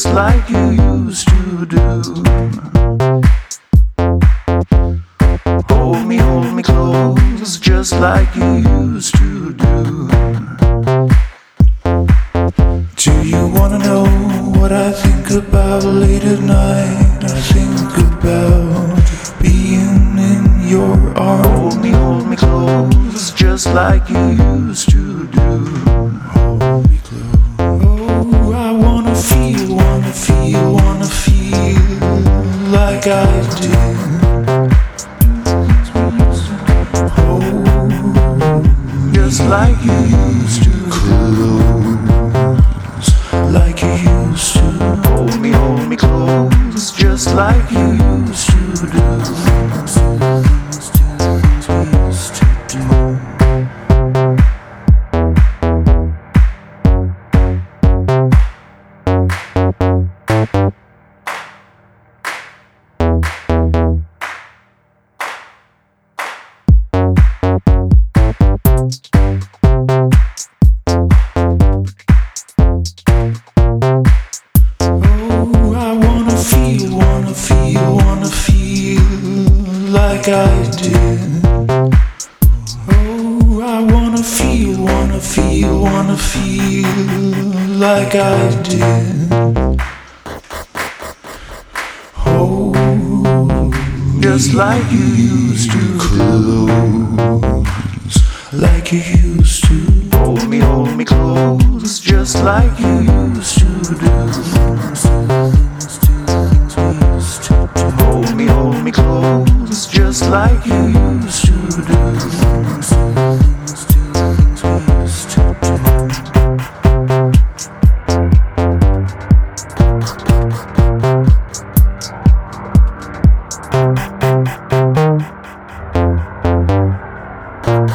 just like you used to do. Hold me, hold me close, just like you used to do. Do you wanna know what I think about late at night? I think about being in your arms. Hold me, hold me close, just like you used just like you used to. Close, like you used to. Hold me, hold me close, just like you like I did. Oh, I wanna feel, wanna feel, wanna feel like I did. Oh, just like you used to close, like you used to. Hold me, hold me close, just like you used to